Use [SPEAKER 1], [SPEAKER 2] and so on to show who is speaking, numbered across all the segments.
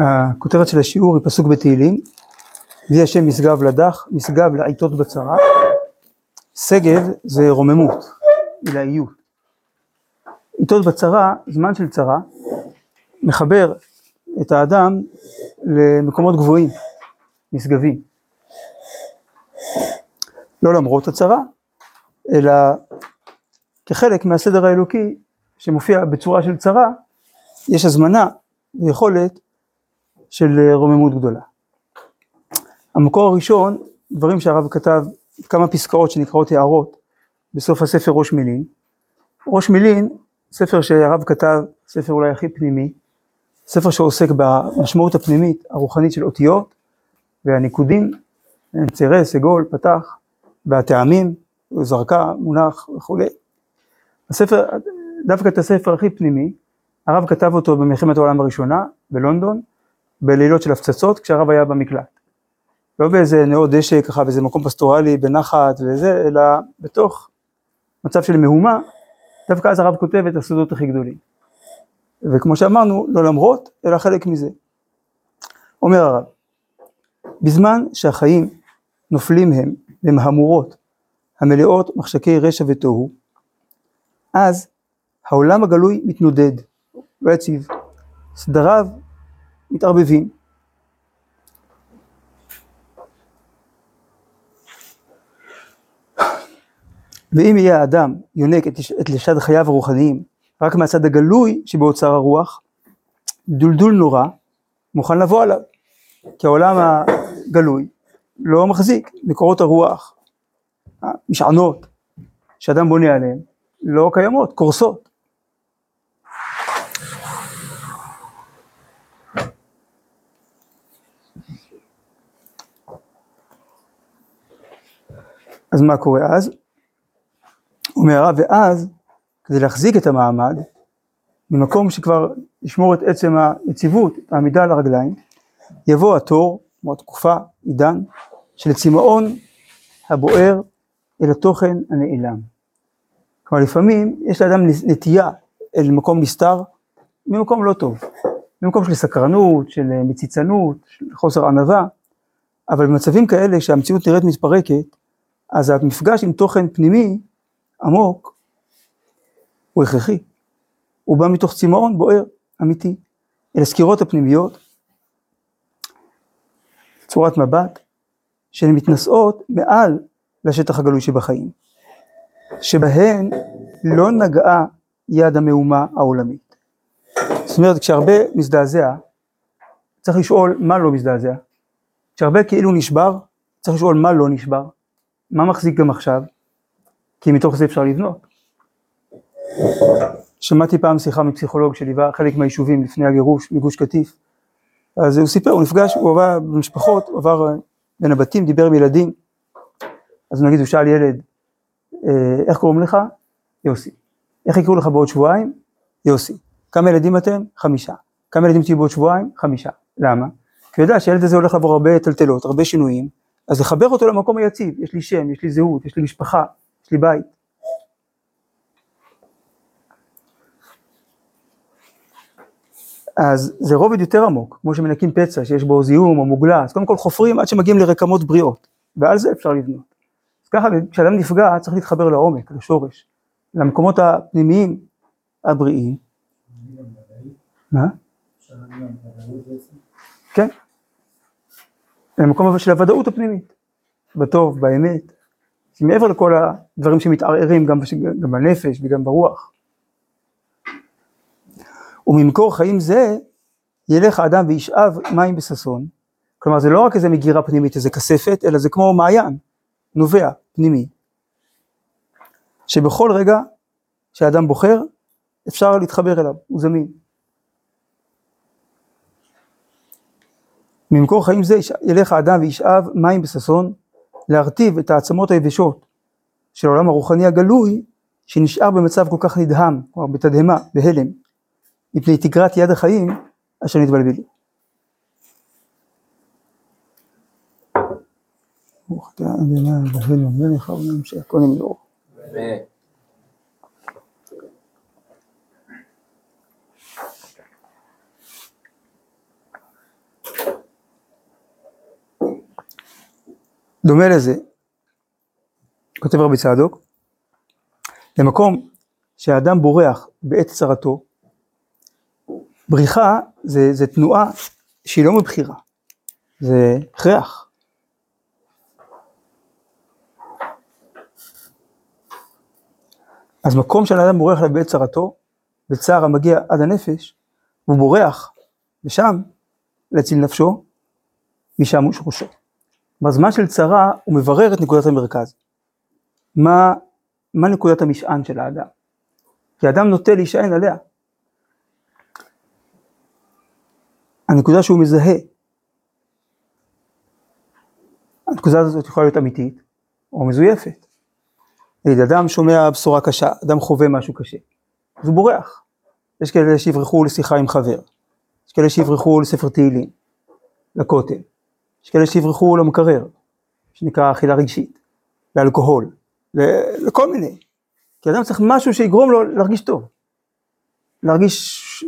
[SPEAKER 1] הכותרת של השיעור היא פסוק בתהילים, ויהי השם משגב לדח, משגב לעיתות בצרה, שגב זה רוממות, עילאיות. עיתות בצרה, זמן של צרה, מחבר את האדם למקומות גבוהים, נשגבים. לא למרות הצרה, אלא כחלק מהסדר האלוקי שמופיע בצורה של צרה, יש הזמנה ויכולת של רוממות גדולה. המקור הראשון, דברים שהרב כתב, כמה פסקאות שנקראות הערות בסוף הספר ראש מילין. ראש מילין, ספר שהרב כתב, ספר אולי הכי פנימי, ספר שעוסק במשמעות הפנימית הרוחנית של אותיות והניקודים, צירה, סגול, פתח, והטעמים, זרקה, מונח וכולי. הספר, דווקא את הספר הכי פנימי, הרב כתב אותו במלחמת העולם הראשונה, בלונדון, בלילות של הפצצות, כשהרב היה במקלט. לא באיזה נאות דשא ככה, באיזה מקום פסטורלי, בנחת וזה, אלא בתוך מצב של מהומה, דווקא אז הרב כותב את הסודות הכי גדולים. וכמו שאמרנו, לא למרות, אלא חלק מזה. אומר הרב, בזמן שהחיים נופלים הם במהמורות המלאות מחשקי רשע ותוהו, אז העולם הגלוי מתנודד, לא יציב, סדריו מתערבבים. ואם יהיה האדם יונק את לשד חייו הרוחניים רק מהצד הגלוי שבאוצר הרוח, דולדול נורא מוכן לבוא עליו, כי העולם הגלוי לא מחזיק, מקורות הרוח, משענות שאדם בונה עליהן, לא קיימות, קורסות. אז מה קורה אז? אומר הרב, ואז, כדי להחזיק את המעמד, ממקום שכבר ישמור את עצם היציבות, העמידה על הרגליים, יבוא התור, כמו התקופה, עידן, של צמאון הבוער אל התוכן הנעלם. כלומר לפעמים יש לאדם נטייה אל מקום נסתר ממקום לא טוב, ממקום של סקרנות, של מציצנות, של חוסר ענווה, אבל במצבים כאלה שהמציאות נראית מתפרקת, אז המפגש עם תוכן פנימי עמוק הוא הכרחי. הוא בא מתוך צמאון בוער, אמיתי. אל הסקירות הפנימיות, צורת מבט, שהן מתנשאות מעל לשטח הגלוי שבחיים, שבהן לא נגעה יד המהומה העולמית. זאת אומרת, כשהרבה מזדעזע, צריך לשאול מה לא מזדעזע. כשהרבה כאילו נשבר, צריך לשאול מה לא נשבר. מה מחזיק גם עכשיו? כי מתוך זה אפשר לבנות. שמעתי פעם שיחה מפסיכולוג שליווה חלק מהיישובים לפני הגירוש מגוש קטיף, אז הוא סיפר, הוא נפגש, הוא עבר במשפחות, הוא עבר בין הבתים, דיבר עם ילדים, אז נגיד הוא שאל ילד, אה, איך קוראים לך? יוסי. איך יקראו לך בעוד שבועיים? יוסי. כמה ילדים אתם? חמישה. כמה ילדים תהיו בעוד שבועיים? חמישה. למה? כי הוא יודע שהילד הזה הולך לעבור הרבה טלטלות, הרבה שינויים, אז לחבר אותו למקום היציב, יש לי שם, יש לי זהות, יש לי משפחה, יש לי בית. אז זה רובד יותר עמוק, כמו שמנקים פצע שיש בו זיהום או מוגלה, אז קודם כל חופרים עד שמגיעים לרקמות בריאות, ועל זה אפשר לבנות. אז ככה כשאדם נפגע צריך להתחבר לעומק, לשורש, למקומות הפנימיים הבריאים. מה? למקום של הוודאות הפנימית, בטוב, באמת, מעבר לכל הדברים שמתערערים גם, גם בנפש וגם ברוח. וממקור חיים זה ילך האדם וישאב מים בששון, כלומר זה לא רק איזה מגירה פנימית, איזה כספת, אלא זה כמו מעיין, נובע, פנימי, שבכל רגע שהאדם בוחר, אפשר להתחבר אליו, הוא זמין. ממקור חיים זה ילך האדם וישאב מים בששון, להרטיב את העצמות היבשות של העולם הרוחני הגלוי, שנשאר במצב כל כך נדהם, כלומר בתדהמה, בהלם, מפני תגרת יד החיים אשר נתבלבלו. ברוך אתה אדוני אלוהינו המלך העולם שהכל נמלאו. דומה לזה, כותב רבי צדוק, למקום שהאדם בורח בעת צרתו, בריחה זה, זה תנועה שהיא לא מבחירה, זה הכרח. אז מקום שהאדם בורח אליו בעת צרתו, בצער המגיע עד הנפש, הוא בורח, ושם להציל נפשו, משם הוא שורשו. בזמן של צרה הוא מברר את נקודת המרכז. מה, מה נקודת המשען של האדם? כי האדם נוטה להישען עליה. הנקודה שהוא מזהה. הנקודה הזאת יכולה להיות אמיתית או מזויפת. נגיד, אדם שומע בשורה קשה, אדם חווה משהו קשה, אז הוא בורח. יש כאלה שיברחו לשיחה עם חבר, יש כאלה שיברחו לספר תהילים, לכותל, יש כאלה שיברחו למקרר, שנקרא אכילה רגשית, לאלכוהול, לכל מיני. כי אדם צריך משהו שיגרום לו להרגיש טוב. להרגיש...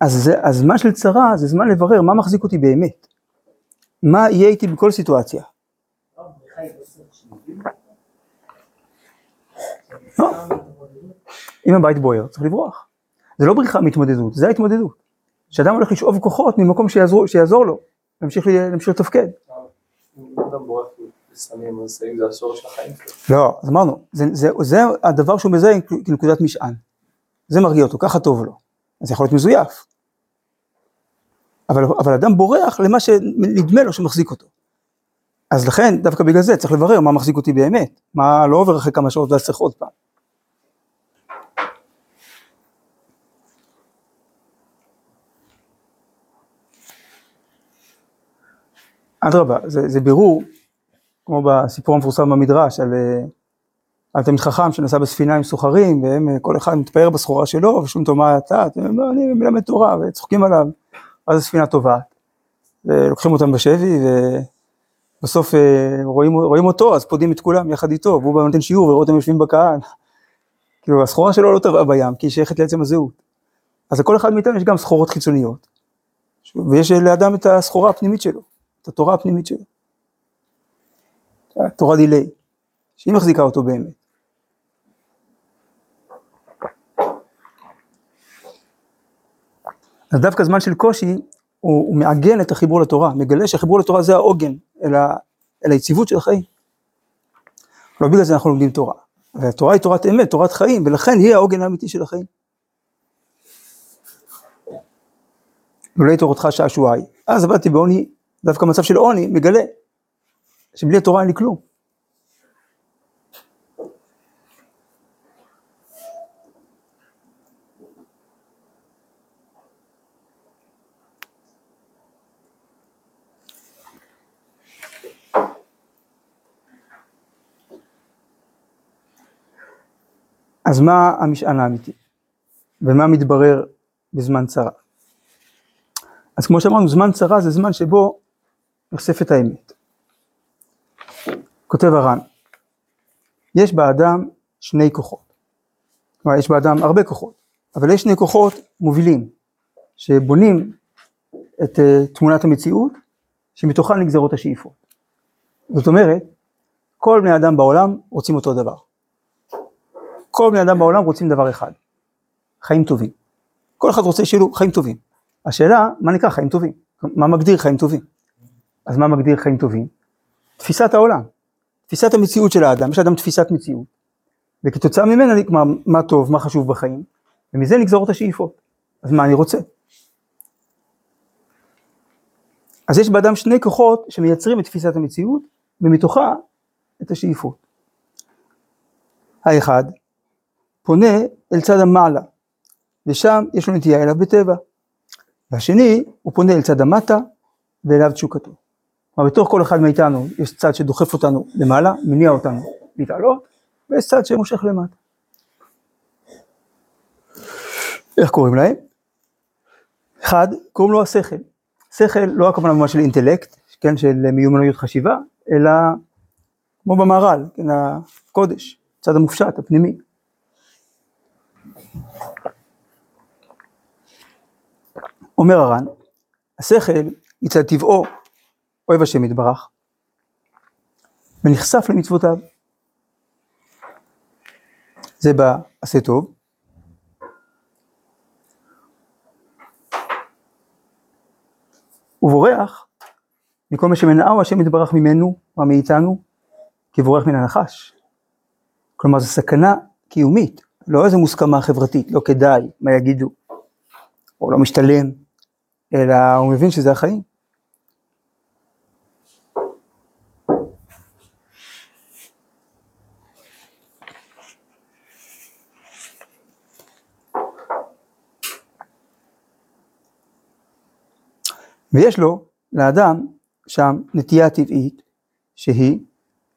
[SPEAKER 1] אז, זה, אז זמן של צרה זה זמן לברר מה מחזיק אותי באמת. מה יהיה איתי בכל סיטואציה. לא. אם הבית בוער, צריך לברוח. זה לא בריחה מהתמודדות, זה ההתמודדות. שאדם הולך לשאוב כוחות ממקום שיעזור, שיעזור לו, להמשיך, להמשיך לתפקד. לא, אז אמרנו, זה, זה, זה הדבר שהוא מזהה כנקודת משען. זה מרגיע אותו, ככה טוב לו. זה יכול להיות מזויף. אבל, אבל אדם בורח למה שנדמה לו שמחזיק אותו. אז לכן, דווקא בגלל זה צריך לברר מה מחזיק אותי באמת, מה לא עובר אחרי כמה שעות ואז צריך עוד פעם. אדרבה, זה, זה בירור, כמו בסיפור המפורסם במדרש על, אה, על תלמיד חכם שנסע בספינה עם סוחרים, והם, אה, כל אחד מתפאר בסחורה שלו, ושום תאמר אתה, אני מלמד תורה, וצוחקים עליו, אז הספינה טובעת, ולוקחים אותם בשבי, ובסוף אה, רואים, רואים אותו, אז פודים את כולם יחד איתו, והוא נותן שיעור, ורואים אותם יושבים בקהל. כאילו, הסחורה שלו לא טבעה בים, כי היא שייכת לעצם הזהות. אז לכל אחד מאיתנו יש גם סחורות חיצוניות, ויש לאדם את הסחורה הפנימית שלו. את התורה הפנימית שלו. תורה דילי, שהיא מחזיקה אותו באמת. אז דווקא זמן של קושי, הוא, הוא מעגן את החיבור לתורה, מגלה שהחיבור לתורה זה העוגן אל, ה, אל היציבות של החיים. לא בגלל זה אנחנו לומדים תורה. והתורה היא תורת אמת, תורת חיים, ולכן היא העוגן האמיתי של החיים. לולא תורתך שעשועי. אז עבדתי בעוני דווקא מצב של עוני מגלה שבלי התורה אין לי כלום. אז מה המשען האמיתי? ומה מתברר בזמן צרה? אז כמו שאמרנו, זמן צרה זה זמן שבו נחשפת האמת. כותב הר"ן, יש באדם שני כוחות. כלומר, יש באדם הרבה כוחות, אבל יש שני כוחות מובילים, שבונים את uh, תמונת המציאות, שמתוכן נגזרות השאיפות. זאת אומרת, כל בני אדם בעולם רוצים אותו דבר. כל בני אדם בעולם רוצים דבר אחד, חיים טובים. כל אחד רוצה שיהיו חיים טובים. השאלה, מה נקרא חיים טובים? מה מגדיר חיים טובים? אז מה מגדיר חיים טובים? תפיסת העולם, תפיסת המציאות של האדם, יש לאדם תפיסת מציאות, וכתוצאה ממנה נקרא מה טוב, מה חשוב בחיים, ומזה נגזרות השאיפות. אז מה אני רוצה? אז יש באדם שני כוחות שמייצרים את תפיסת המציאות, ומתוכה את השאיפות. האחד פונה אל צד המעלה, ושם יש לו נטייה אליו בטבע. והשני, הוא פונה אל צד המטה, ואליו תשוקתו. כלומר, בתוך כל אחד מאיתנו יש צד שדוחף אותנו למעלה, מניע אותנו להתעלות, ויש צד שמושך למטה. איך קוראים להם? אחד, קוראים לו השכל. שכל לא הכוונה ממש של אינטלקט, כן, של מיומנויות חשיבה, אלא כמו במהר"ל, כן, הקודש, צד המופשט, הפנימי. אומר הר"ן, השכל מצד טבעו, אוהב השם יתברך, ונחשף למצוותיו. זה בעשה טוב. ובורח מכל מה שמנעו השם יתברך ממנו או מאיתנו, כבורח מן הנחש. כלומר זו סכנה קיומית, לא איזו מוסכמה חברתית, לא כדאי, מה יגידו, או לא משתלם, אלא הוא מבין שזה החיים. ויש לו, לאדם, שם נטייה טבעית, שהיא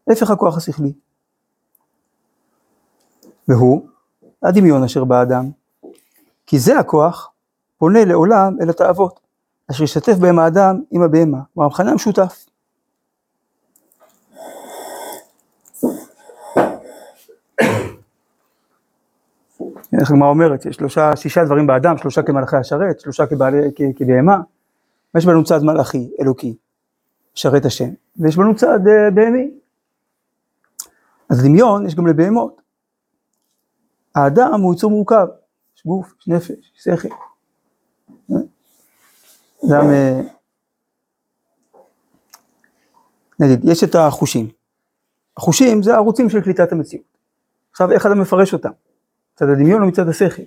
[SPEAKER 1] הפך הכוח השכלי. והוא הדמיון אשר באדם. כי זה הכוח פונה לעולם אל התאוות, אשר ישתף בהם האדם עם הבהמה, הוא המכנה המשותף. איך הגמרא אומרת, שלושה, שישה דברים באדם, שלושה כמלאכי השרת, שלושה כבהמה. יש בנו צד מלאכי, אלוקי, שרת השם, ויש בנו צד uh, בהמי. אז דמיון יש גם לבהמות. האדם הוא יצור מורכב, יש גוף, יש נפש, יש שכל. גם, אה, נגיד, יש את החושים. החושים זה הערוצים של קליטת המציאות. עכשיו, איך אדם מפרש אותם? מצד הדמיון או מצד השכל?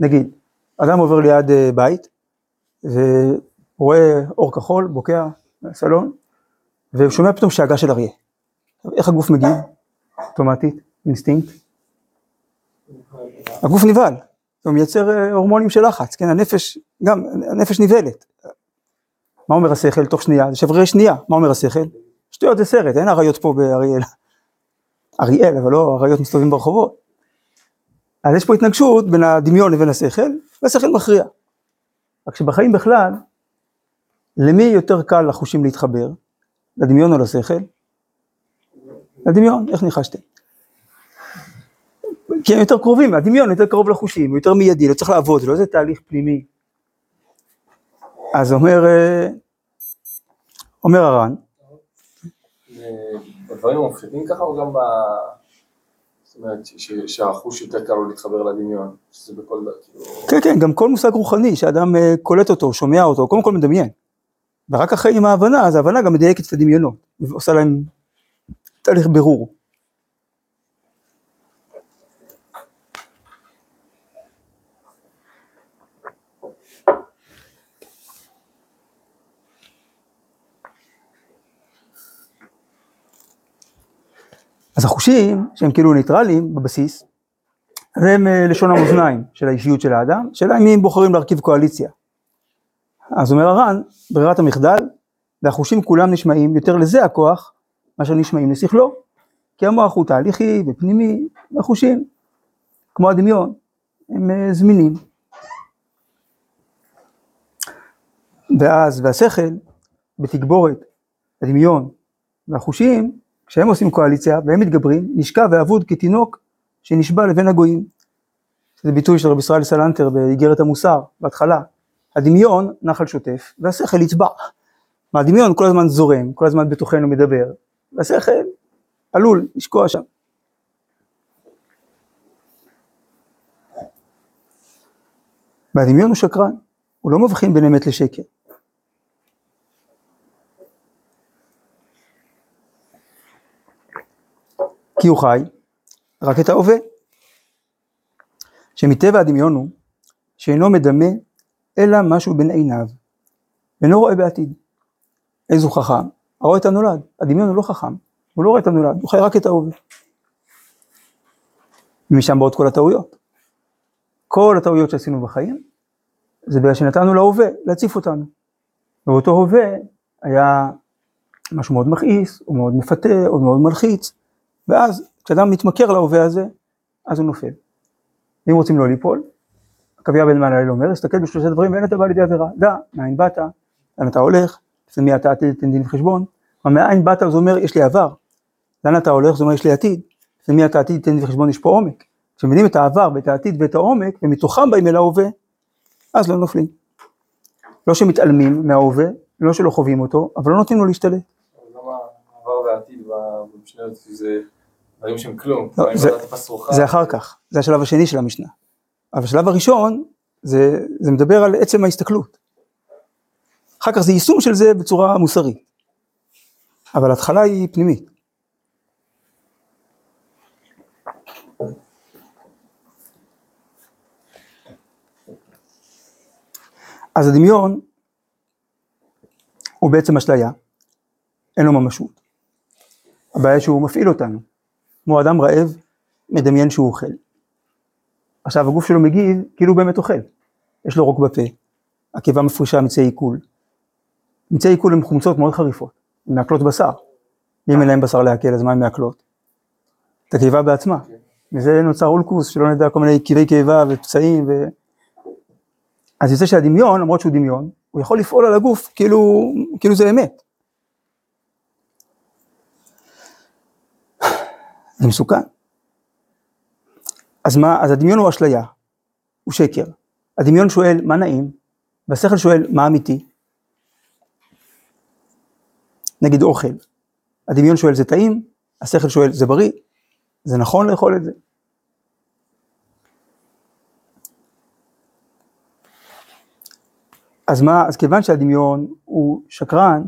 [SPEAKER 1] נגיד, אדם עובר ליד אה, בית, ורואה אור כחול, בוקע בסלון, והוא שומע פתאום שאגה של אריה. איך הגוף מגיב? אוטומטית, אינסטינקט. הגוף נבהל, הוא מייצר אה, הורמונים של לחץ, כן, הנפש, גם, הנפש נבהלת. מה אומר השכל תוך שנייה? זה שברי שנייה, מה אומר השכל? שטויות זה סרט, אין אריות פה באריאל. אריאל, אבל לא אריות מסתובבים ברחובות. אז יש פה התנגשות בין הדמיון לבין השכל, והשכל מכריע. רק שבחיים בכלל, למי יותר קל לחושים להתחבר? לדמיון או לשכל? לדמיון, איך ניחשתם? כי הם יותר קרובים, הדמיון יותר קרוב לחושים, הוא יותר מיידי, לא צריך לעבוד, זה לא איזה תהליך פנימי. אז אומר, אה, אומר הר"ן,
[SPEAKER 2] בדברים המופשטים ככה או גם ב... זאת אומרת שהחוש יותר קל לו להתחבר לדמיון, שזה בכל דבר, כאילו...
[SPEAKER 1] כן, כן, גם כל מושג רוחני שאדם אה, קולט אותו, שומע אותו, קודם כל מדמיין. ורק אחרי עם ההבנה, אז ההבנה גם מדייקת את הדמיונות, ועושה להם תהליך בירור. אז החושים, שהם כאילו ניטרלים בבסיס, הם אה, לשון המאזניים של האישיות של האדם, שאלה אם הם בוחרים להרכיב קואליציה. אז אומר הר"ן, ברירת המחדל, והחושים כולם נשמעים יותר לזה הכוח, מאשר נשמעים לשכלו. כי המוח הוא תהליכי ופנימי, והחושים, כמו הדמיון, הם אה, זמינים. ואז, והשכל, בתגבורת הדמיון והחושים, כשהם עושים קואליציה והם מתגברים, נשקע ואבוד כתינוק שנשבע לבין הגויים. זה ביטוי של רבי ישראל סלנטר באיגרת המוסר, בהתחלה. הדמיון נחל שוטף, והשכל יטבע. מהדמיון כל הזמן זורם, כל הזמן בתוכנו מדבר, והשכל עלול לשקוע שם. והדמיון הוא שקרן, הוא לא מבחין בין אמת לשקר. כי הוא חי רק את ההווה. שמטבע הדמיון הוא שאינו מדמה אלא משהו בין עיניו, ואינו רואה בעתיד. איזו חכם? הרואה את הנולד. הדמיון הוא לא חכם, הוא לא רואה את הנולד, הוא חי רק את ההווה. ומשם באות כל הטעויות. כל הטעויות שעשינו בחיים, זה בגלל שנתנו להווה להציף אותנו. ואותו הווה היה משהו מאוד מכעיס, או מאוד מפתה, או מאוד מלחיץ, ואז כשאדם מתמכר להווה הזה, אז הוא נופל. אם רוצים לא ליפול, עקביה בן מעליל אומר, תסתכל בשלושה דברים ואין אתה בא לידי עבירה. דע, מאין באת, לאן אתה הולך, לפני מי אתה עתיד תן דין וחשבון. מאין באת זה אומר יש לי עבר. לאן אתה הולך זה אומר יש לי עתיד. לפני מי אתה עתיד תן דין וחשבון יש פה עומק. כשמבינים את העבר ואת העתיד ואת העומק, ומתוכם באים אל ההווה, אז לא נופלים. לא שמתעלמים מההווה, לא שלא חווים אותו, אבל לא נותנים לו להשתלט.
[SPEAKER 2] גם העבר והעתיד במשנה זה דברים שהם כלום.
[SPEAKER 1] לא. זה אחר כך, זה השלב השני של המשנה. אבל השלב הראשון, זה, זה מדבר על עצם ההסתכלות. אחר כך זה יישום של זה בצורה מוסרית. אבל ההתחלה היא פנימית. אז הדמיון הוא בעצם אשליה, אין לו ממשות. הבעיה שהוא מפעיל אותנו. כמו אדם רעב, מדמיין שהוא אוכל. עכשיו הגוף שלו מגיב כאילו הוא באמת אוכל. יש לו רוק בפה, הקיבה מפרישה מיצי עיכול. מיצי עיכול הן חומצות מאוד חריפות, הן מעכלות בשר. אם אין להם בשר לעכל אז מה הן מעכלות? את הקיבה בעצמה. מזה נוצר אולקוס, שלא נדע כל מיני קיבי קיבה ופצעים ו... אז יוצא שהדמיון, למרות שהוא דמיון, הוא יכול לפעול על הגוף כאילו, כאילו זה אמת. זה מסוכן. אז מה, אז הדמיון הוא אשליה, הוא שקר. הדמיון שואל מה נעים, והשכל שואל מה אמיתי. נגיד אוכל, הדמיון שואל זה טעים, השכל שואל זה בריא, זה נכון לאכול את זה. אז מה, אז כיוון שהדמיון הוא שקרן,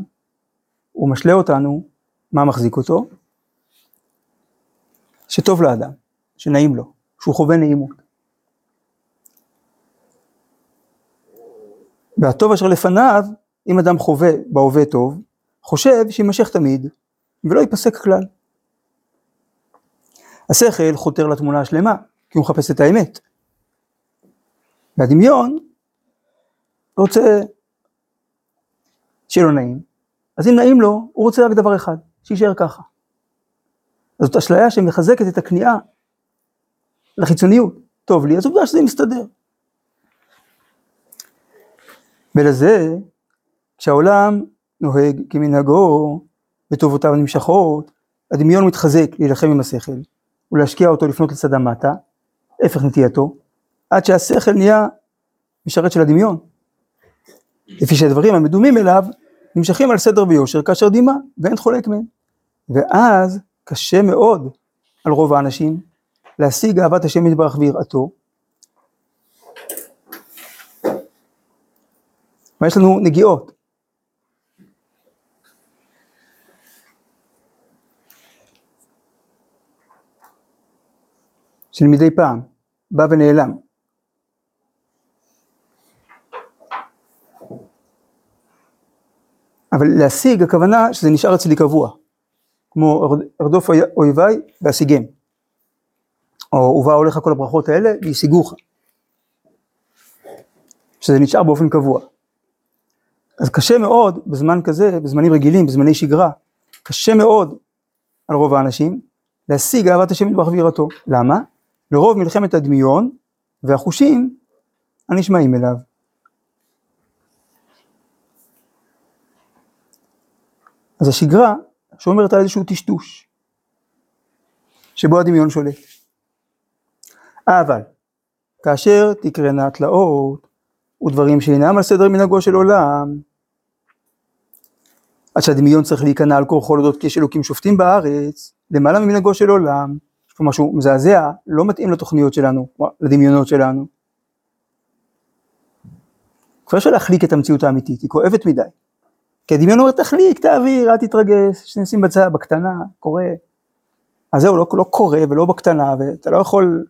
[SPEAKER 1] הוא משלה אותנו, מה מחזיק אותו? שטוב לאדם, שנעים לו, שהוא חווה נעימות. והטוב אשר לפניו, אם אדם חווה בהווה טוב, חושב שיימשך תמיד, ולא ייפסק כלל. השכל חותר לתמונה השלמה, כי הוא מחפש את האמת. והדמיון רוצה שיהיה לו נעים, אז אם נעים לו, הוא רוצה רק דבר אחד, שיישאר ככה. זאת אשליה שמחזקת את הכניעה לחיצוניות. טוב לי, אז עובדה שזה מסתדר. ולזה, כשהעולם נוהג כמנהגו, וטובותיו נמשכות, הדמיון מתחזק להילחם עם השכל, ולהשקיע אותו לפנות לצדה מטה, הפך נטייתו, עד שהשכל נהיה משרת של הדמיון. לפי שהדברים המדומים אליו נמשכים על סדר ויושר כאשר דימה, ואין חולק מהם. ואז קשה מאוד על רוב האנשים להשיג אהבת השם יתברך ויראתו. ויש לנו נגיעות. של מדי פעם, בא ונעלם. אבל להשיג הכוונה שזה נשאר אצלי קבוע. כמו ארדוף אויביי ואשיגם. או ובא עליך כל הברכות האלה וישיגוך. שזה נשאר באופן קבוע. אז קשה מאוד בזמן כזה, בזמנים רגילים, בזמני שגרה, קשה מאוד על רוב האנשים להשיג אהבת השם יתברך ויראתו. למה? לרוב מלחמת הדמיון והחושים הנשמעים אליו. אז השגרה שאומרת על איזשהו טשטוש, שבו הדמיון שולט. אבל, כאשר תקרנה תלאות ודברים שאינם על סדר מנהגו של עולם, עד שהדמיון צריך להיכנע על כורחו להודות כי יש אלוקים שופטים בארץ, למעלה ממנהגו של עולם, יש פה משהו מזעזע, לא מתאים לתוכניות שלנו, לדמיונות שלנו. כבר אפשר להחליק את המציאות האמיתית, היא כואבת מדי. כי הדמיון אומר תחליק, תעביר, אל תתרגש, שנשים בצד, בקטנה, קורה. אז זהו, לא, לא קורה ולא בקטנה, ואתה לא יכול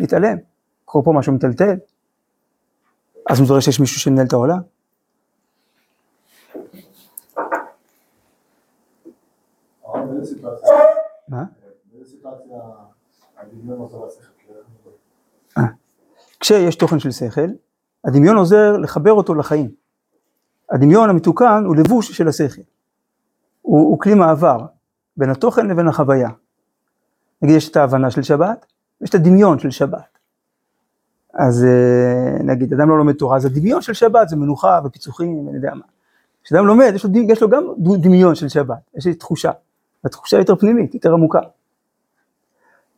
[SPEAKER 1] להתעלם. קורה פה משהו מטלטל. אז מתברר שיש מישהו שמנהל את העולם.
[SPEAKER 3] לשכל?
[SPEAKER 1] כשיש תוכן של שכל, הדמיון עוזר לחבר אותו לחיים. הדמיון המתוקן הוא לבוש של השכל. הוא, הוא כלי מעבר בין התוכן לבין החוויה. נגיד יש את ההבנה של שבת, ויש את הדמיון של שבת. אז אה, נגיד אדם לא לומד תורה, אז הדמיון של שבת זה מנוחה ופיצוחים, אני יודע מה. כשאדם לומד, יש לו, יש לו גם דמיון של שבת, יש לי תחושה, התחושה יותר פנימית, יותר עמוקה.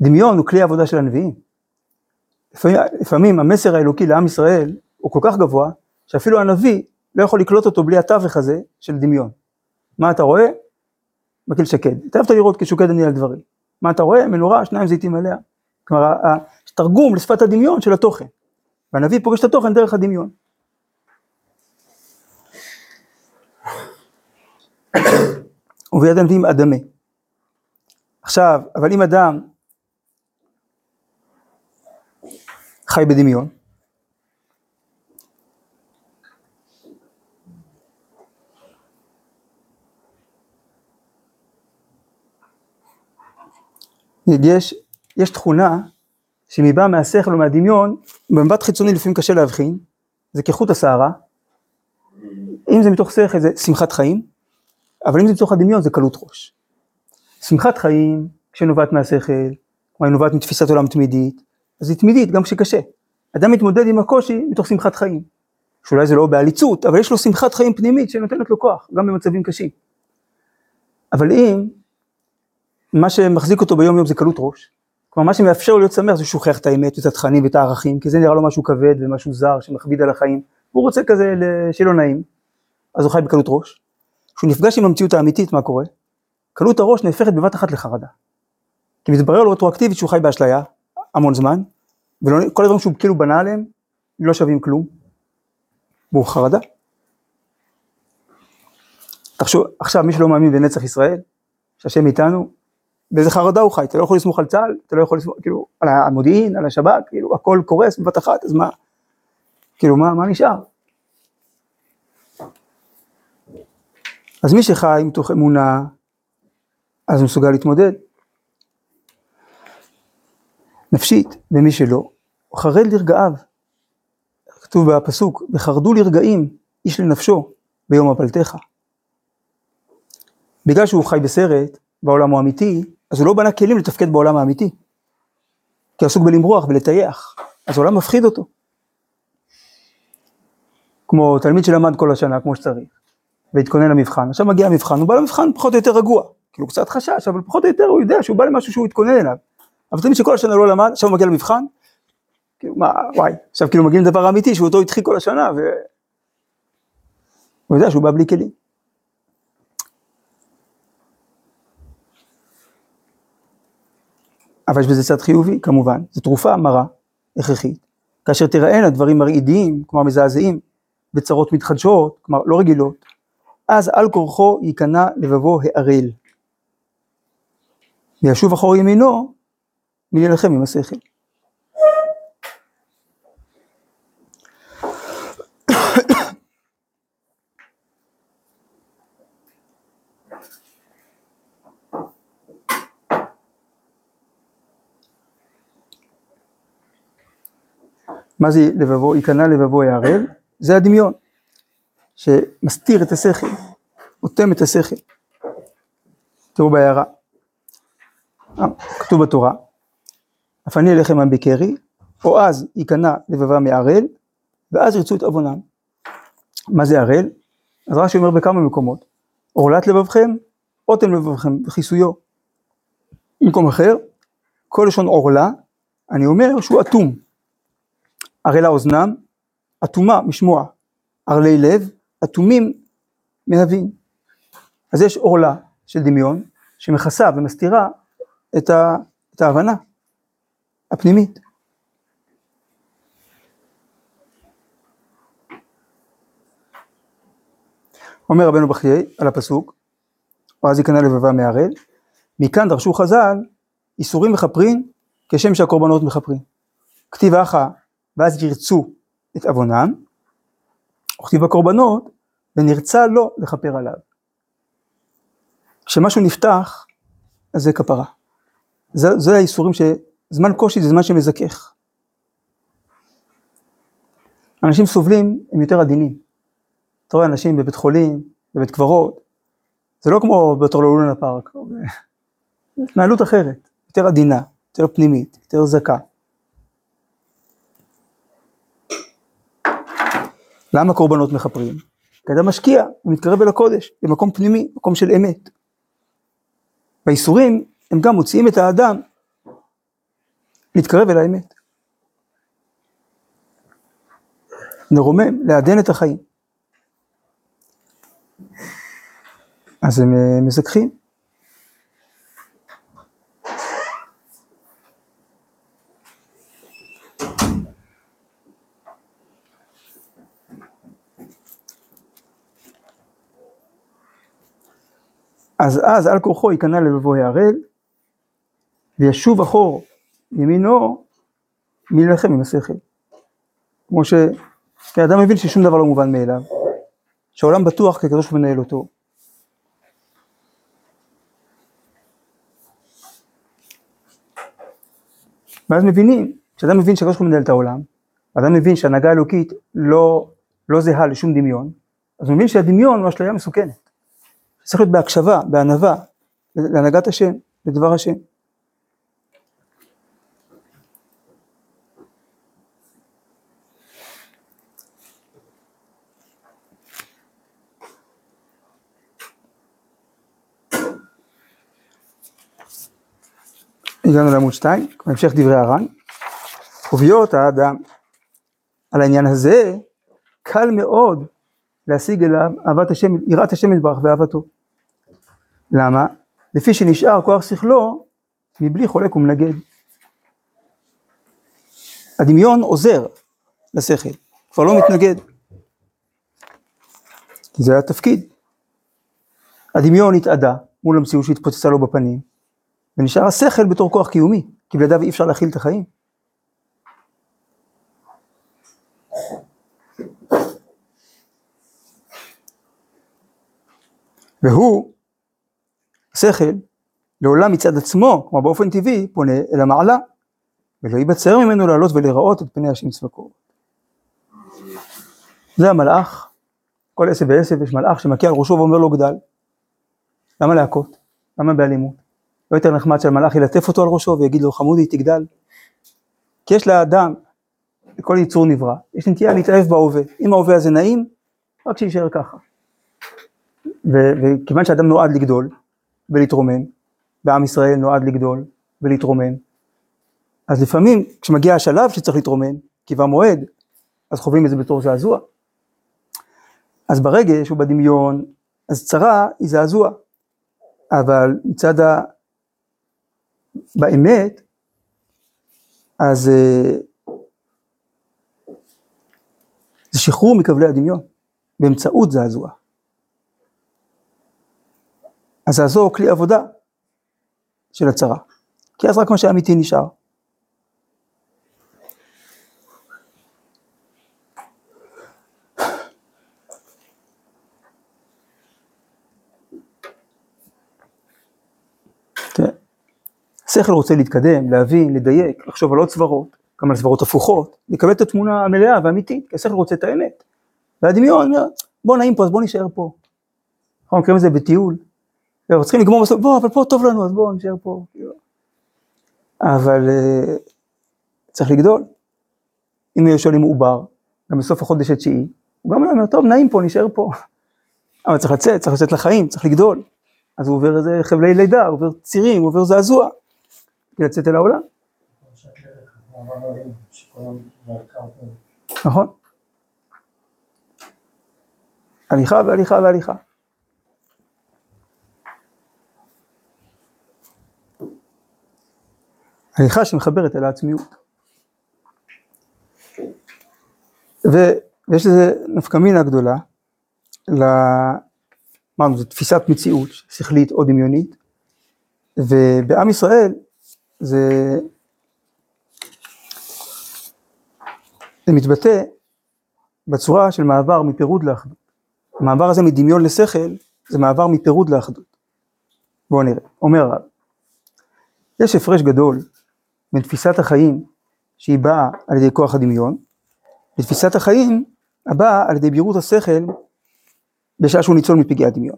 [SPEAKER 1] דמיון הוא כלי עבודה של הנביאים. לפעמים, לפעמים המסר האלוקי לעם ישראל הוא כל כך גבוה, שאפילו הנביא לא יכול לקלוט אותו בלי התווך הזה של דמיון. מה אתה רואה? מקל שקד. התאהבת לראות כשוקד אני על דברים. מה אתה רואה? מנורה, שניים זיתים עליה. כלומר, ה- ה- תרגום לשפת הדמיון של התוכן. והנביא פוגש את התוכן דרך הדמיון. וביד הנביאים אדמה. עכשיו, אבל אם אדם חי בדמיון, יש, יש תכונה שמבאה מהשכל או מהדמיון, במבט חיצוני לפעמים קשה להבחין, זה כחוט השערה, אם זה מתוך שכל זה שמחת חיים, אבל אם זה מתוך הדמיון זה קלות ראש. שמחת חיים, כשנובעת מהשכל, כלומר היא נובעת מתפיסת עולם תמידית, אז היא תמידית גם כשקשה. אדם מתמודד עם הקושי מתוך שמחת חיים. שאולי זה לא בעליצות, אבל יש לו שמחת חיים פנימית שנותנת לו כוח, גם במצבים קשים. אבל אם מה שמחזיק אותו ביום יום זה קלות ראש, כלומר מה שמאפשר לו להיות שמח זה שהוא שוכח את האמת ואת התכנים ואת הערכים, כי זה נראה לו משהו כבד ומשהו זר שמכביד על החיים, הוא רוצה כזה לו נעים, אז הוא חי בקלות ראש. כשהוא נפגש עם המציאות האמיתית, מה קורה? קלות הראש נהפכת בבת אחת לחרדה. כי מתברר לו רטרואקטיבית שהוא חי באשליה המון זמן, וכל הדברים שהוא כאילו בנה עליהם לא שווים כלום, והוא חרדה. תחשוב, עכשיו מי שלא מאמין בנצח ישראל, שהשם איתנו, באיזה חרדה הוא חי, אתה לא יכול לסמוך על צה"ל, אתה לא יכול לסמוך, כאילו, על המודיעין, על השב"כ, כאילו, הכל קורס בבת אחת, אז מה, כאילו, מה, מה נשאר? אז מי שחי מתוך אמונה, אז מסוגל להתמודד. נפשית, ומי שלא, הוא חרד לרגעיו. כתוב בפסוק, וחרדו לרגעים איש לנפשו ביום הפלתך. בגלל שהוא חי בסרט, בעולם הוא אמיתי, אז הוא לא בנה כלים לתפקד בעולם האמיתי. כי הוא עסוק בלמרוח ולטייח, אז העולם מפחיד אותו. כמו תלמיד שלמד כל השנה כמו שצריך, והתכונן למבחן, עכשיו מגיע המבחן, הוא בא למבחן פחות או יותר רגוע, כאילו קצת חשש, אבל פחות או יותר הוא יודע שהוא בא למשהו שהוא התכונן אליו. אבל תלמיד שכל השנה לא למד, עכשיו הוא מגיע למבחן, כאילו מה, וואי, עכשיו כאילו מגיעים לדבר אמיתי שהוא אותו הדחיק כל השנה, ו... הוא יודע שהוא בא בלי כלים. אבל יש בזה צד חיובי, כמובן, זו תרופה מרה, הכרחית, כאשר תראינה דברים מרעידים, כלומר מזעזעים, וצרות מתחדשות, כלומר לא רגילות, אז על כורחו ייכנע לבבו הערל. וישוב אחור ימינו, מלהילחם עם השכל. מה זה לבבו, ייכנע לבבו הערל? זה הדמיון, שמסתיר את השכל, אוטם את השכל. תראו בהערה, כתוב בתורה, אף אני אליכם עם בקרי, או אז ייכנע לבבם מערל, ואז ירצו את עוונם. מה זה ערל? אז רש"י אומר בכמה מקומות, עורלת לבבכם, אוטם לבבכם וכיסויו. במקום אחר, כל לשון עורלה, אני אומר שהוא אטום. ערלה אוזנם, אטומה משמוע, ערלי לב, אטומים מהבין. אז יש עורלה של דמיון, שמכסה ומסתירה את, ה, את ההבנה הפנימית. אומר רבנו בחיי על הפסוק, ואז ייכנע לבבה מערל, מכאן דרשו חז"ל, איסורים מכפרין כשם שהקורבנות מכפרין. כתיב אחא, ואז ירצו את עוונם, וכתיב הקורבנות, ונרצה לו לכפר עליו. כשמשהו נפתח, אז זה כפרה. זה, זה האיסורים שזמן קושי זה זמן שמזכך. אנשים סובלים הם יותר עדינים. אתה רואה אנשים בבית חולים, בבית קברות, זה לא כמו בתור ללונה פארק, התנהלות אחרת, יותר עדינה, יותר פנימית, יותר זכה. למה קורבנות מכפרים? כי אדם משקיע, הוא מתקרב אל הקודש, למקום פנימי, מקום של אמת. והאיסורים, הם גם מוציאים את האדם להתקרב אל האמת. נרומם, לעדן את החיים. אז הם אה, מזכחים. אז אז על כורחו ייכנע לבבו הערל, וישוב אחור ימינו מלחם עם השכל. כמו ש... כי האדם מבין ששום דבר לא מובן מאליו, שהעולם בטוח כי הקדוש מנהל אותו. ואז מבינים, כשאדם מבין שהקדוש מנהל את העולם, אדם מבין שהנהגה האלוקית לא, לא זהה לשום דמיון, אז הוא מבין שהדמיון הוא אשליה מסוכנת. צריך להיות בהקשבה, בענווה, להנהגת השם, לדבר השם. הגענו לעמוד 2, בהמשך דברי הר"ן. ובהיות האדם על העניין הזה, קל מאוד להשיג אליו אהבת השם, יראת השם יתברך ואהבתו. למה? לפי שנשאר כוח שכלו מבלי חולק ומנגד. הדמיון עוזר לשכל, כבר לא מתנגד. זה התפקיד. הדמיון התאדה מול המציאות שהתפוצצה לו בפנים, ונשאר השכל בתור כוח קיומי, כי בלעדיו אי אפשר להכיל את החיים. והוא, השכל, לעולם מצד עצמו, כמו באופן טבעי, פונה אל המעלה, ולא ייבצר ממנו לעלות ולראות את פני השם צבקו. זה המלאך, כל עשב ועשב יש מלאך שמכה על ראשו ואומר לו גדל. למה להכות? למה באלימות? לא יותר נחמד שהמלאך ילטף אותו על ראשו ויגיד לו חמודי תגדל? כי יש לאדם, לכל יצור נברא, יש נטייה להתאהב בהווה. אם ההווה הזה נעים, רק שיישאר ככה. וכיוון שאדם נועד לגדול ולהתרומם, ועם ישראל נועד לגדול ולהתרומם, אז לפעמים כשמגיע השלב שצריך להתרומם, כי במועד, אז חווים את זה בתור זעזוע. אז ברגש ובדמיון, אז צרה היא זעזוע, אבל מצד ה... באמת, אז אה, זה שחרור מכבלי הדמיון, באמצעות זעזוע. הזעזוע הוא כלי עבודה של הצרה, כי אז רק מה שאמיתי נשאר. תראה, השכל רוצה להתקדם, להבין, לדייק, לחשוב על עוד סברות, גם על סברות הפוכות, לקבל את התמונה המלאה והאמיתית, כי השכל רוצה את האמת. והדמיון אומר, בוא נעים פה, אז בוא נישאר פה. אנחנו מכירים את זה בטיול, אנחנו צריכים לגמור בסוף, בוא, אבל פה טוב לנו, אז בואו נשאר פה. אבל uh, צריך לגדול. אם יהיה שואלים עובר, גם בסוף החודש התשיעי, הוא גם אומר, טוב, נעים פה, נשאר פה. אבל צריך לצאת, צריך לצאת לחיים, צריך לגדול. אז הוא עובר איזה חבלי לידה, הוא עובר צירים, הוא עובר זעזוע, כדי לצאת אל העולם. נכון. הליכה והליכה והליכה. הליכה שמחברת אל העצמיות. ויש לזה נפקא מינה גדולה, אמרנו, זו תפיסת מציאות, שכלית או דמיונית, ובעם ישראל זה, זה מתבטא בצורה של מעבר מפירוד לאחדות. המעבר הזה מדמיון לשכל, זה מעבר מפירוד לאחדות. בואו נראה, אומר הרב, יש הפרש גדול בין תפיסת החיים שהיא באה על ידי כוח הדמיון, לתפיסת החיים הבאה על ידי בהירות השכל בשעה שהוא ניצול מפגעי הדמיון.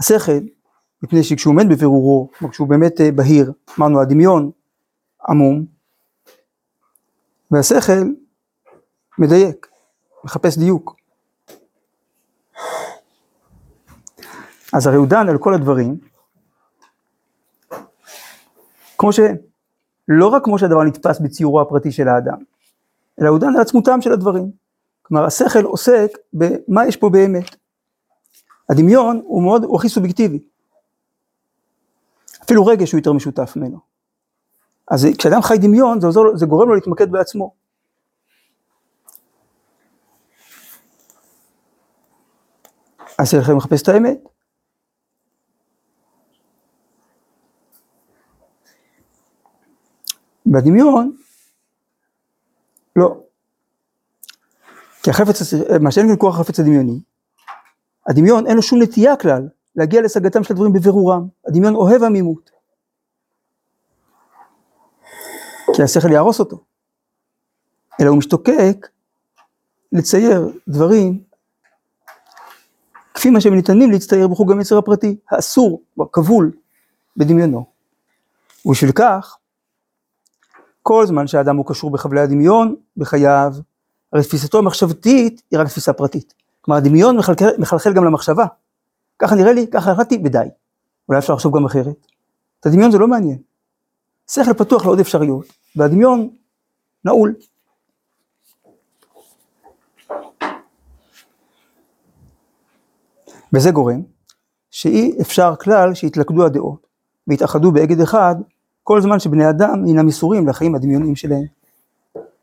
[SPEAKER 1] השכל, מפני שכשהוא עומד בבירורו, או כשהוא באמת אה, בהיר, אמרנו הדמיון עמום, והשכל מדייק, מחפש דיוק. אז הרי הוא דן על כל הדברים, כמו שהם. לא רק כמו שהדבר נתפס בציורו הפרטי של האדם, אלא הוא דן על עצמותם של הדברים. כלומר, השכל עוסק במה יש פה באמת. הדמיון הוא מאוד, הוא הכי סובייקטיבי. אפילו רגש הוא יותר משותף ממנו. אז כשאדם חי דמיון, זה, עוזר, זה גורם לו להתמקד בעצמו. השכל מחפש את האמת. בדמיון, לא. כי החפץ, הס- מה שאין כאן כוח החפץ הדמיוני, הדמיון אין לו שום נטייה כלל להגיע להשגתם של הדברים בבירורם. הדמיון אוהב עמימות. כי השכל יהרוס אותו. אלא הוא משתוקק לצייר דברים כפי מה שהם ניתנים להצטייר בחוג המצר הפרטי, האסור, הכבול, בדמיונו. ובשביל כך, כל זמן שהאדם הוא קשור בחבלי הדמיון, בחייו, הרי תפיסתו המחשבתית היא רק תפיסה פרטית. כלומר הדמיון מחלחל, מחלחל גם למחשבה. ככה נראה לי, ככה החלטתי, ודי. אולי אפשר לחשוב גם אחרת. את הדמיון זה לא מעניין. שכל פתוח לעוד אפשרויות, והדמיון נעול. וזה גורם שאי אפשר כלל שיתלכדו הדעות ויתאחדו באגד אחד כל זמן שבני אדם הינם מסורים לחיים הדמיוניים שלהם.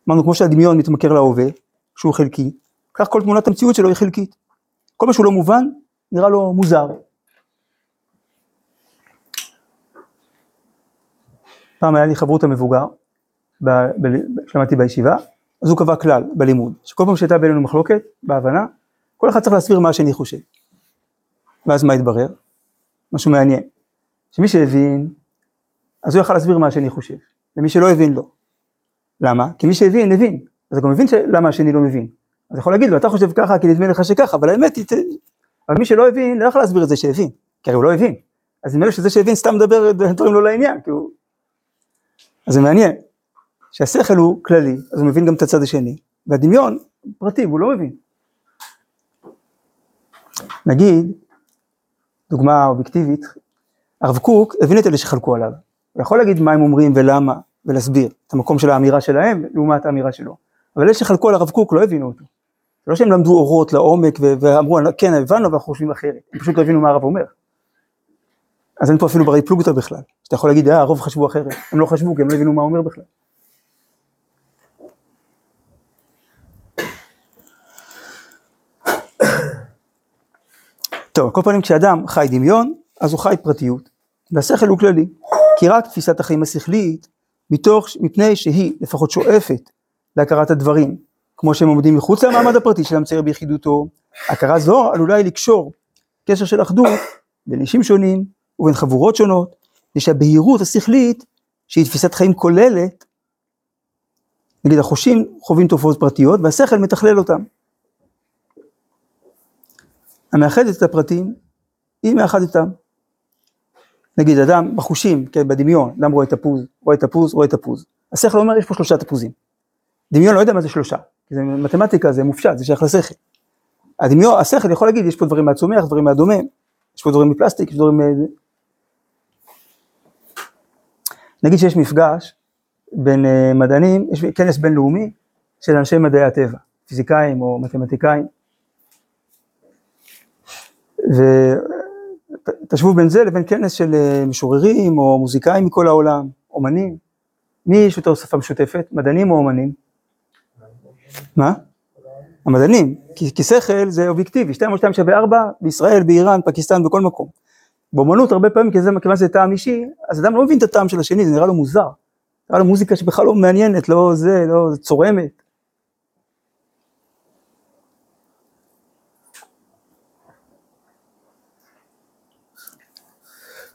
[SPEAKER 1] אמרנו כמו שהדמיון מתמכר להווה, שהוא חלקי, כך כל תמונת המציאות שלו היא חלקית. כל מה שהוא לא מובן נראה לו מוזר. פעם היה לי חברות המבוגר, כשלמדתי בישיבה, אז הוא קבע כלל בלימוד, שכל פעם שהייתה בינינו מחלוקת, בהבנה, כל אחד צריך להסביר מה השני חושב. ואז מה התברר? משהו מעניין. שמי שהבין, אז הוא יכל להסביר מה השני חושב, ומי שלא הבין לא. למה? כי מי שהבין, הבין. אז הוא גם מבין למה השני לא מבין. אז יכול להגיד לו, אתה חושב ככה כי נדמה לך שככה, אבל האמת היא, אבל מי שלא הבין, לא יכול להסביר את זה שהבין, כי הרי הוא לא הבין. אז נדמה לי שזה שהבין סתם מדבר דברים לא לעניין, כי הוא... אז זה מעניין, שהשכל הוא כללי, אז הוא מבין גם את הצד השני, והדמיון פרטי, והוא לא מבין. נגיד, דוגמה אובייקטיבית, הרב קוק הבין את אלה שחלקו עליו. הוא יכול להגיד מה הם אומרים ולמה, ולהסביר את המקום של האמירה שלהם לעומת האמירה שלו. אבל אלה שחלקו על הרב קוק לא הבינו אותו. זה לא שהם למדו אורות לעומק ואמרו כן הבנו אבל אנחנו חושבים אחרת, הם פשוט לא הבינו מה הרב אומר. אז אין פה אפילו ברי פלוגתא בכלל, שאתה יכול להגיד אה הרוב חשבו אחרת, הם לא חשבו כי הם לא הבינו מה אומר בכלל. טוב, על כל פנים כשאדם חי דמיון, אז הוא חי פרטיות, והשכל הוא כללי, כי רק תפיסת החיים השכלית, מתוך, מפני שהיא לפחות שואפת להכרת הדברים, כמו שהם עומדים מחוץ למעמד הפרטי של המצייר ביחידותו, הכרה זו עלולה היא לקשור קשר של אחדות בין אישים שונים ובין חבורות שונות, זה שהבהירות השכלית, שהיא תפיסת חיים כוללת, נגיד החושים חווים תופעות פרטיות והשכל מתכלל אותם. המאחדת את הפרטים, היא מאחדת אותם. נגיד אדם בחושים, כן, בדמיון, אדם רואה תפוז, רואה תפוז, רואה תפוז. השכל אומר יש פה שלושה תפוזים. דמיון לא יודע מה זה שלושה, כי זה מתמטיקה, זה מופשט, זה שייך לשכל. הדמיון, השכל יכול להגיד יש פה דברים מהצומח, דברים מהדומם, יש פה דברים מפלסטיק, יש דברים... מ- נגיד שיש מפגש בין אה, מדענים, יש כנס בינלאומי של אנשי מדעי הטבע, פיזיקאים או מתמטיקאים. ותשוו בין זה לבין כנס של אה, משוררים או מוזיקאים מכל העולם, אומנים. מי יש יותר שפה משותפת, מדענים או אומנים? מה? המדענים, כי, כי שכל זה אובייקטיבי, 2 או 2 שווה 4, בישראל, באיראן, פקיסטן, בכל מקום. באומנות הרבה פעמים, כי זה, כיוון שזה טעם אישי, אז אדם לא מבין את הטעם של השני, זה נראה לו מוזר. נראה לו מוזיקה שבכלל לא מעניינת, לא זה, לא, זה צורמת.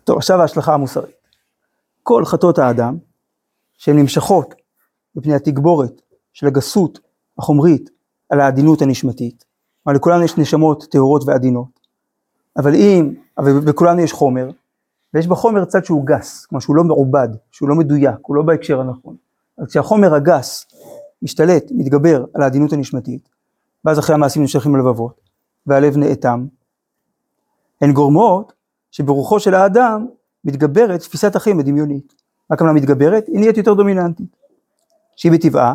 [SPEAKER 1] טוב, עכשיו ההשלכה המוסרית. כל חטאות האדם, שהן נמשכות מפני התגבורת של הגסות החומרית על העדינות הנשמתית, כלומר לכולנו יש נשמות טהורות ועדינות, אבל אם, אבל בכולנו יש חומר, ויש בחומר צד שהוא גס, כלומר שהוא לא מעובד, שהוא לא מדויק, הוא לא בהקשר הנכון. אז כשהחומר הגס משתלט, מתגבר על העדינות הנשמתית, ואז אחרי המעשים נמשכים הלבבות, והלב נאטם, הן גורמות שברוחו של האדם מתגברת תפיסת החיים הדמיונית. מה הכוונה מתגברת? היא נהיית יותר דומיננטית. שהיא בטבעה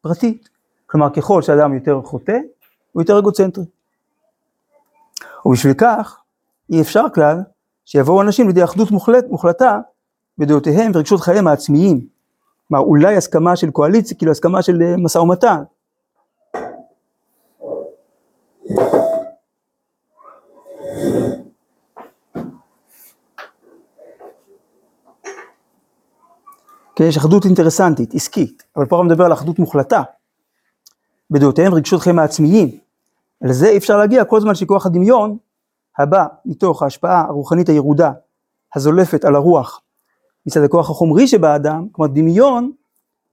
[SPEAKER 1] פרטית. כלומר ככל שאדם יותר חוטא, הוא יותר אגוצנטרי. ובשביל כך אי אפשר כלל שיבואו אנשים לידי אחדות מוחלט, מוחלטה בדעותיהם ורגשות חייהם העצמיים. כלומר אולי הסכמה של קואליציה, כאילו הסכמה של אה, משא ומתן. כן, יש אחדות אינטרסנטית, עסקית, אבל פה מדבר על אחדות מוחלטה. בדעותיהם רגשות חיים העצמיים. לזה אי אפשר להגיע כל זמן שכוח הדמיון הבא מתוך ההשפעה הרוחנית הירודה הזולפת על הרוח מצד הכוח החומרי שבאדם, כלומר דמיון,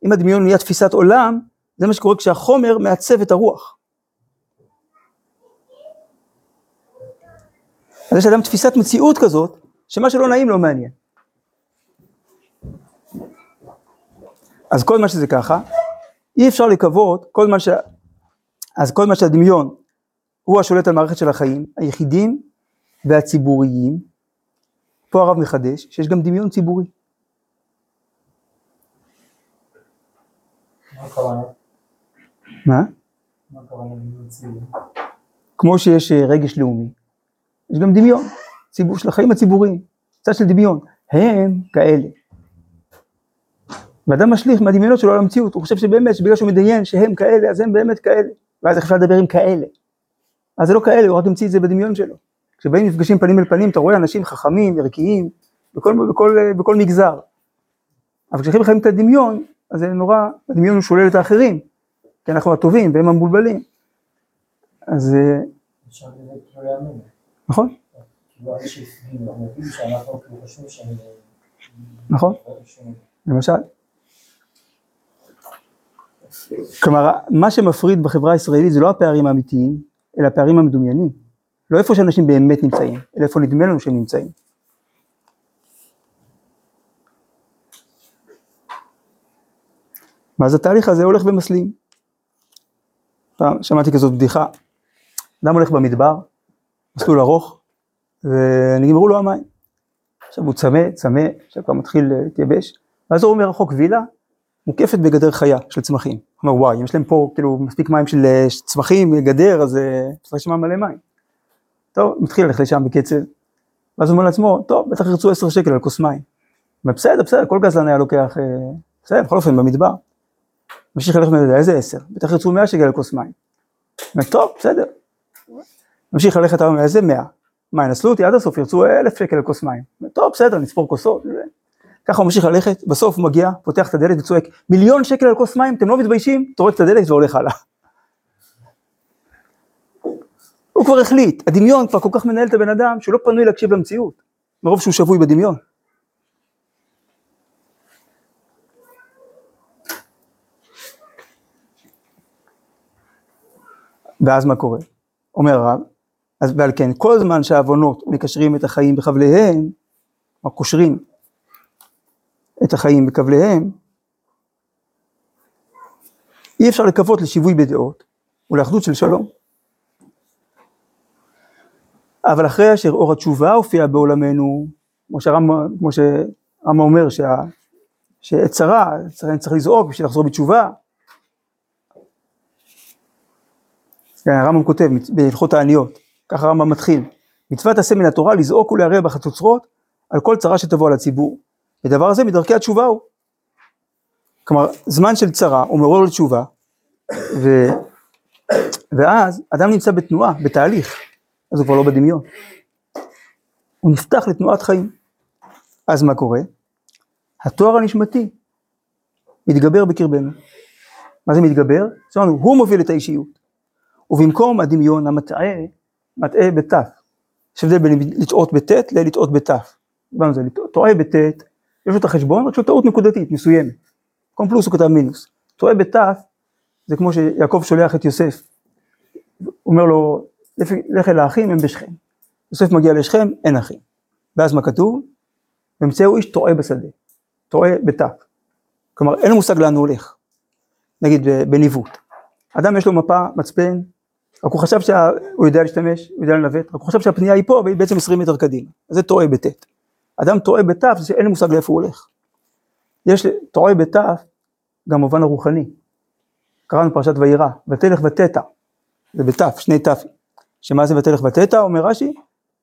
[SPEAKER 1] אם הדמיון נהיה תפיסת עולם, זה מה שקורה כשהחומר מעצב את הרוח. אז יש לאדם תפיסת מציאות כזאת, שמה שלא נעים לא מעניין. אז כל מה שזה ככה, אי אפשר לקוות, כל מה ש... אז כל מה שהדמיון הוא השולט על מערכת של החיים, היחידים והציבוריים, פה הרב מחדש, שיש גם דמיון ציבורי.
[SPEAKER 3] מה?
[SPEAKER 1] כמו שיש אה, רגש לאומי, יש גם דמיון, ציבור, של החיים הציבוריים, צד של דמיון, הם כאלה. ואדם משליך מהדמיונות שלו על המציאות, הוא חושב שבאמת, שבגלל שהוא מדיין שהם כאלה, אז הם באמת כאלה, ואז איך אפשר לדבר עם כאלה? אז זה לא כאלה, הוא רק המציא את זה בדמיון שלו. כשבאים נפגשים פנים אל פנים, אתה רואה אנשים חכמים, ערכיים, בכל, בכל, בכל מגזר. אבל כשהולכים לחיים את הדמיון, אז זה נורא, הדמיון הוא שולל את האחרים, כי אנחנו הטובים והם המבולבלים. אז אה,
[SPEAKER 3] לזה כאילו להאמין.
[SPEAKER 1] נכון,
[SPEAKER 3] אלה שהפגינו, אנחנו יודעים שאנחנו כאילו חושבים שהם...
[SPEAKER 1] נכון.
[SPEAKER 3] שהם-
[SPEAKER 1] למשל. כלומר, מה שמפריד בחברה הישראלית זה לא הפערים האמיתיים, אלא הפערים המדומיינים. לא איפה שאנשים באמת נמצאים, אלא איפה נדמה לנו שהם נמצאים. ואז התהליך הזה הולך ומסלים. פעם שמעתי כזאת בדיחה, אדם הולך במדבר, מסלול ארוך, ונגמרו לו המים. עכשיו הוא צמא, צמא, עכשיו כבר מתחיל להתייבש, ואז הוא רואה מרחוק וילה מוקפת בגדר חיה של צמחים. אומר וואי, אם יש להם פה כאילו מספיק מים של אה, צמחים, גדר, אז אה, צריך שם מלא מים. טוב, מתחיל ללכת לשם בקצב, ואז הוא אומר לעצמו, טוב, בטח ירצו עשר שקל על כוס מים. אומר, בסדר, בסדר, כל גזלן היה לוקח, אה, בסדר, בכל אופן במדבר. ממשיך ללכת, יודע, איזה עשר? בטח ירצו מאה שקל על כוס מים. אומר, טוב, בסדר. ממשיך ללכת, איזה מאה? מה, ינסו אותי עד הסוף, ירצו אלף שקל על כוס מים. טוב, בסדר, נספור כוסות. ככה הוא ממשיך ללכת, בסוף הוא מגיע, פותח את הדלת וצועק, מיליון שקל על כוס מים, אתם לא מתביישים? טורק את הדלת והולך הלאה. הוא כבר החליט, הדמיון כבר כל כך מנהל את הבן אדם, שהוא לא פנוי להקשיב למציאות, מרוב שהוא שבוי בדמיון. ואז מה קורה? אומר הרב, אז ועל כן, כל זמן שהעוונות מקשרים את החיים בחבליהם, או קושרים את החיים בכבליהם, אי אפשר לקוות לשיווי בדעות ולאחדות של שלום. אבל אחרי אשר אור התשובה הופיע בעולמנו, כמו שהרמב"ם כמו שהרמב"ם אומר שה, שעת צרה, צריך, צריך לזעוק בשביל לחזור בתשובה. כן, הרמב"ם כותב בהלכות העניות, ככה הרמב"ם מתחיל, מצוות עשה מן התורה לזעוק ולהרע בחצוצרות על כל צרה שתבוא על הציבור. ודבר הזה מדרכי התשובה הוא. כלומר, זמן של צרה הוא מעורר לתשובה, ו... ואז אדם נמצא בתנועה, בתהליך, אז הוא כבר לא בדמיון. הוא נפתח לתנועת חיים. אז מה קורה? התואר הנשמתי מתגבר בקרבנו. מה זה מתגבר? זאת אומרת, הוא מוביל את האישיות. ובמקום הדמיון המטעה, מטעה בתף. יש הבדל בין לטעות בטית ללטעות בתף. דיברנו על זה, טועה בטית, יש לו את החשבון, רק שהוא טעות נקודתית, מסוימת. במקום פלוס הוא כתב מינוס. טועה בתף, זה כמו שיעקב שולח את יוסף. אומר לו, לך אל האחים, הם בשכם. יוסף מגיע לשכם, אין אחים. ואז מה כתוב? וימצאו איש טועה בשדה. טועה בתף. כלומר, אין לו מושג לאן הוא הולך. נגיד בניווט. אדם יש לו מפה, מצפן, רק הוא חשב שהוא יודע להשתמש, הוא יודע לנווט, רק הוא חשב שהפנייה היא פה והיא בעצם 20 מטר קדימה. אז זה טועה בטית. אדם טועה בתף, זה שאין לו מושג לאיפה הוא הולך. יש טועה בתף, גם במובן הרוחני. קראנו פרשת וירא, ותלך ותתע, זה בתף, שני תפים. שמה זה ותלך ותתא, אומר רש"י,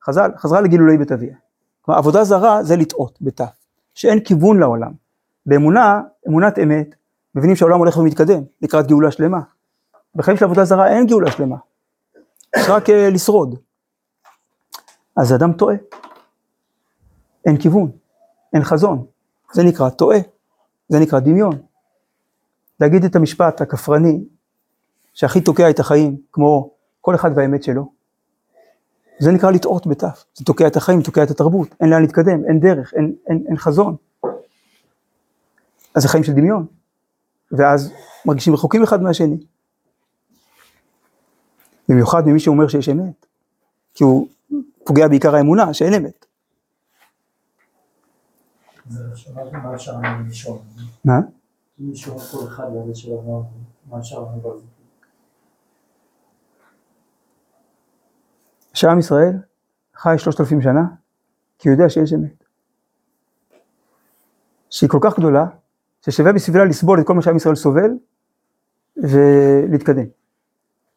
[SPEAKER 1] חז"ל, חזרה לגילולי בית אביה. כלומר, עבודה זרה זה לטעות, בתא, שאין כיוון לעולם. באמונה, אמונת אמת, מבינים שהעולם הולך ומתקדם, לקראת גאולה שלמה. בחיים של עבודה זרה אין גאולה שלמה, יש רק אה, לשרוד. אז האדם טועה, אין כיוון, אין חזון, זה נקרא טועה, זה נקרא דמיון. להגיד את המשפט הכפרני, שהכי תוקע את החיים, כמו כל אחד והאמת שלו, זה נקרא לטעות בתף, זה תוקע את החיים, תוקע את התרבות, אין לאן להתקדם, אין דרך, אין, אין, אין חזון. אז זה חיים של דמיון, ואז מרגישים רחוקים אחד מהשני. במיוחד ממי שאומר שיש אמת, כי הוא פוגע בעיקר האמונה שאין אמת.
[SPEAKER 3] זה שמעתי מה אפשר לשאול.
[SPEAKER 1] מה?
[SPEAKER 3] אם לשאול כל אחד והבית שלו, מה אפשר לענות על זה?
[SPEAKER 1] שעם ישראל חי שלושת אלפים שנה, כי הוא יודע שיש אמת. שהיא כל כך גדולה, ששווה בסבילה לסבול את כל מה שעם ישראל סובל, ולהתקדם.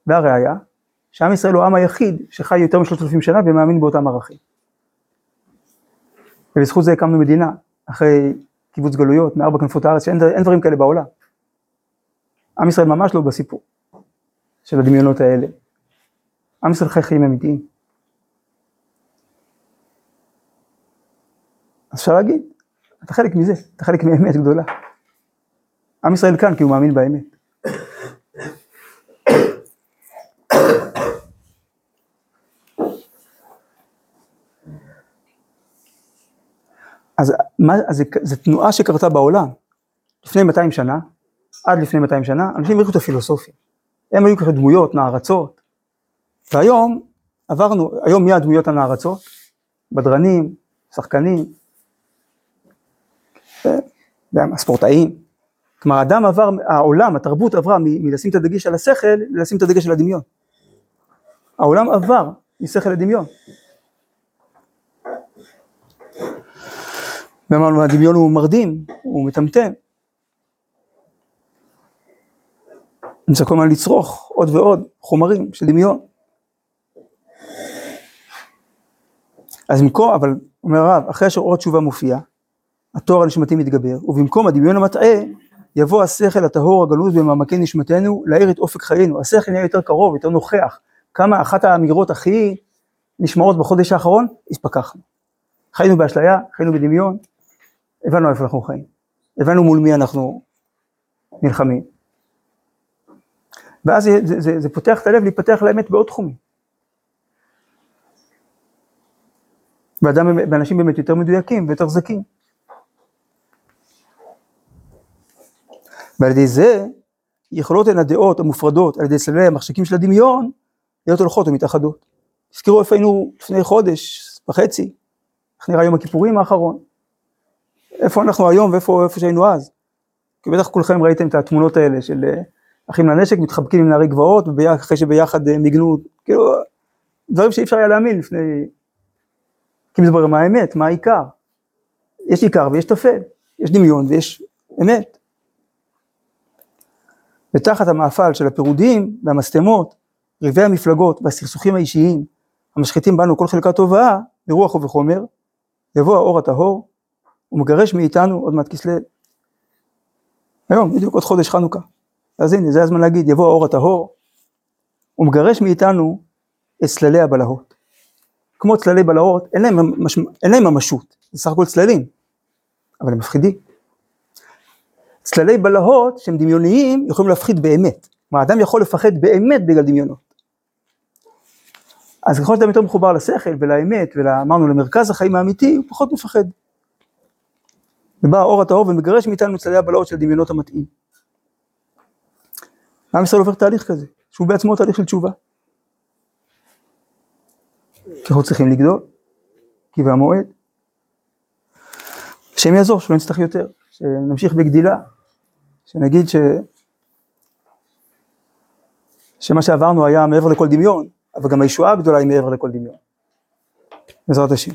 [SPEAKER 1] והראיה, שעם ישראל הוא העם היחיד שחי יותר משלושת אלפים שנה ומאמין באותם ערכים. ובזכות זה הקמנו מדינה, אחרי קיבוץ גלויות, מארבע כנפות הארץ, שאין אין דברים כאלה בעולם. עם ישראל ממש לא בסיפור של הדמיונות האלה. עם ישראל חי חיים אמיתיים. אז אפשר להגיד, אתה חלק מזה, אתה חלק מאמת גדולה. עם ישראל כאן כי הוא מאמין באמת. אז, זה תנועה שקרתה בעולם. לפני 200 שנה, עד לפני 200 שנה, אנשים הריחו את הפילוסופיה. הם היו ככה דמויות, נערצות. והיום עברנו, היום מי הדמויות הנערצות? בדרנים, שחקנים, הספורטאים. כלומר, האדם עבר, העולם, התרבות עברה מלשים את הדגש על השכל, לשים את הדגש על הדמיון. העולם עבר משכל לדמיון. ואמרנו, הדמיון הוא מרדים, הוא מטמטם. אני צריך כל הזמן לצרוך עוד ועוד חומרים של דמיון. אז במקום, אבל אומר הרב, אחרי שאור התשובה מופיע, התואר הנשמתי מתגבר, ובמקום הדמיון המטעה, יבוא השכל הטהור הגלוז במעמקי נשמתנו להאיר את אופק חיינו. השכל נהיה יותר קרוב, יותר נוכח. כמה אחת האמירות הכי נשמעות בחודש האחרון, הספקחנו. חיינו באשליה, חיינו בדמיון, הבנו איפה אנחנו חיים. הבנו מול מי אנחנו נלחמים. ואז זה, זה, זה, זה פותח את הלב להיפתח לאמת בעוד תחומים. ואדם, ואנשים באמת יותר מדויקים ויותר זכים. ועל ידי זה יכולות הן הדעות המופרדות על ידי צללי המחשקים של הדמיון להיות הולכות ומתאחדות. תזכרו איפה היינו לפני חודש וחצי, איך נראה יום הכיפורים האחרון, איפה אנחנו היום ואיפה שהיינו אז. כי בטח כולכם ראיתם את התמונות האלה של אה, אחים לנשק מתחבקים עם נערי גבעות אחרי שביחד אה, מיגנו, כאילו דברים שאי אפשר היה להאמין לפני, כי מדברים מה האמת, מה העיקר. יש עיקר ויש טפל, יש דמיון ויש אמת. ותחת המאפל של הפירודים והמשטמות, ריבי המפלגות והסכסוכים האישיים המשחיתים בנו כל חלקה טובה, ברוח ובחומר, יבוא האור הטהור ומגרש מאיתנו עוד מעט כסלו. היום, בדיוק עוד חודש חנוכה. אז הנה, זה הזמן להגיד, יבוא האור הטהור, ומגרש מאיתנו את צללי הבלהות. כמו צללי בלהות, אין להם, מש... אין להם ממשות, זה סך הכל צללים, אבל הם מפחידים. צללי בלהות שהם דמיוניים יכולים להפחיד באמת. כלומר, האדם יכול לפחד באמת בגלל דמיונות. אז ככל שאדם יותר מחובר לשכל ולאמת ואמרנו למרכז החיים האמיתי, הוא פחות מפחד. ובא האור הטהור ומגרש מאיתנו צללי הבלהות של הדמיונות המתאים. עם ישראל עובר תהליך כזה, שהוא בעצמו תהליך של תשובה. כי אנחנו צריכים לגדול, כי והמועד. השם יעזור, שלא נצטרך יותר, שנמשיך בגדילה, שנגיד ש... שמה שעברנו היה מעבר לכל דמיון, אבל גם הישועה הגדולה היא מעבר לכל דמיון. בעזרת השם.